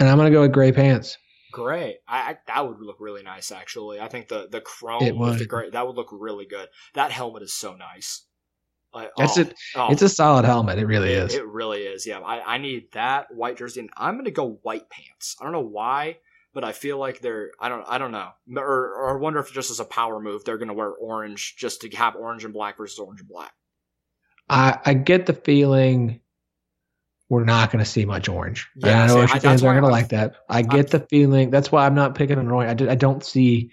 I'm going to go with gray pants. Great. I, I that would look really nice actually. I think the the chrome It with the gray that would look really good. That helmet is so nice. Like, That's oh, it. oh, It's a solid helmet. It really is. It really is. Yeah. I, I need that white jersey and I'm gonna go white pants. I don't know why, but I feel like they're I don't I don't know. Or or I wonder if just as a power move they're gonna wear orange just to have orange and black versus orange and black. I, I get the feeling we're not going to see much orange. Yeah, I know fans aren't going to I'm- like that. I get the feeling. That's why I'm not picking an orange. I, did, I don't see.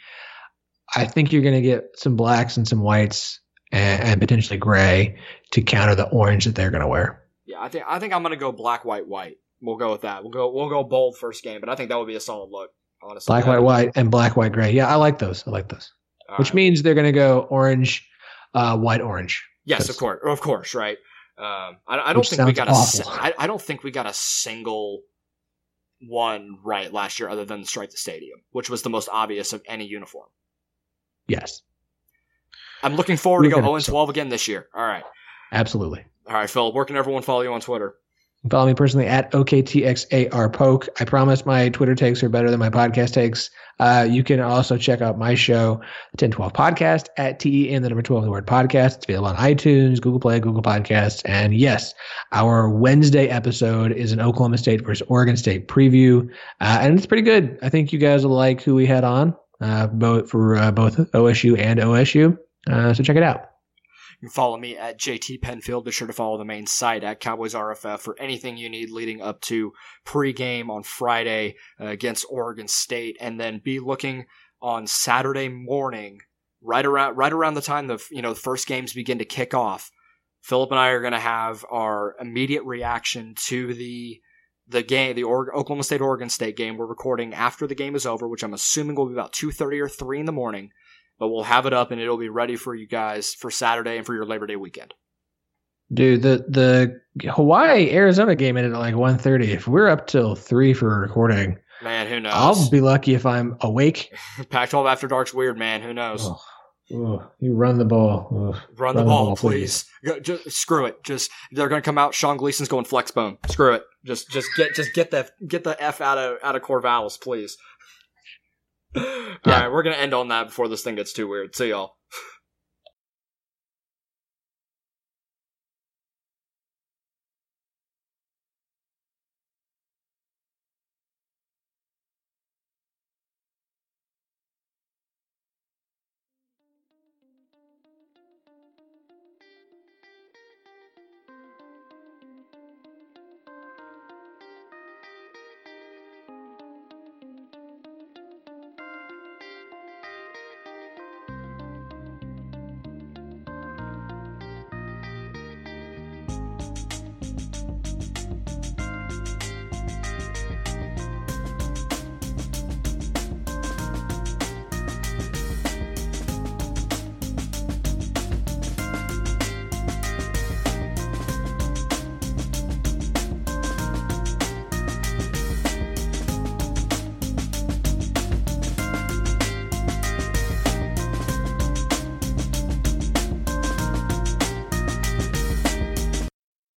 I think you're going to get some blacks and some whites and, and potentially gray to counter the orange that they're going to wear. Yeah, I think I think I'm gonna go black, white, white. We'll go with that. We'll go we'll go bold first game, but I think that would be a solid look, honestly. Black, white, white, and black, white, gray. Yeah, I like those. I like those. All Which right. means they're going to go orange, uh, white, orange. Yes, of course, of course, right. Um, I, I don't Which think we got a. awful. I, I don't think we got a single one right last year, other than strike the stadium, which was the most obvious of any uniform. Yes, I'm looking forward We're to go gonna- 0 12 again this year. All right, absolutely. all right, Phil. Where can everyone follow you on Twitter? Follow me personally at OKTXARPoke. I promise my Twitter takes are better than my podcast takes. Uh, you can also check out my show, 1012 Podcast, at TEN, the number 12, the word podcast. It's available on iTunes, Google Play, Google Podcasts. And yes, our Wednesday episode is an Oklahoma State versus Oregon State preview. Uh, and it's pretty good. I think you guys will like who we had on, uh, both for uh, both OSU and OSU. Uh, so check it out. You can follow me at JT Penfield. Be sure to follow the main site at Cowboys RFF for anything you need leading up to pregame on Friday uh, against Oregon State, and then be looking on Saturday morning, right around right around the time the you know the first games begin to kick off. Philip and I are going to have our immediate reaction to the the game, the Oregon, Oklahoma State Oregon State game. We're recording after the game is over, which I'm assuming will be about two thirty or three in the morning but we'll have it up and it'll be ready for you guys for Saturday and for your Labor Day weekend. Dude, the the Hawaii Arizona game ended at like 1.30. If we're up till three for recording, Man, who knows? I'll be lucky if I'm awake. Pac-12 After Dark's weird, man. Who knows? Oh, oh, you run the ball. Ugh. Run the ball, please. Go- Just, screw it. Just they're gonna come out. Sean Gleeson's going flex bone. Screw it. Just just get just get the get the f out of out of Corvallis, please. All right, we're gonna end on that before this thing gets too weird. See y'all.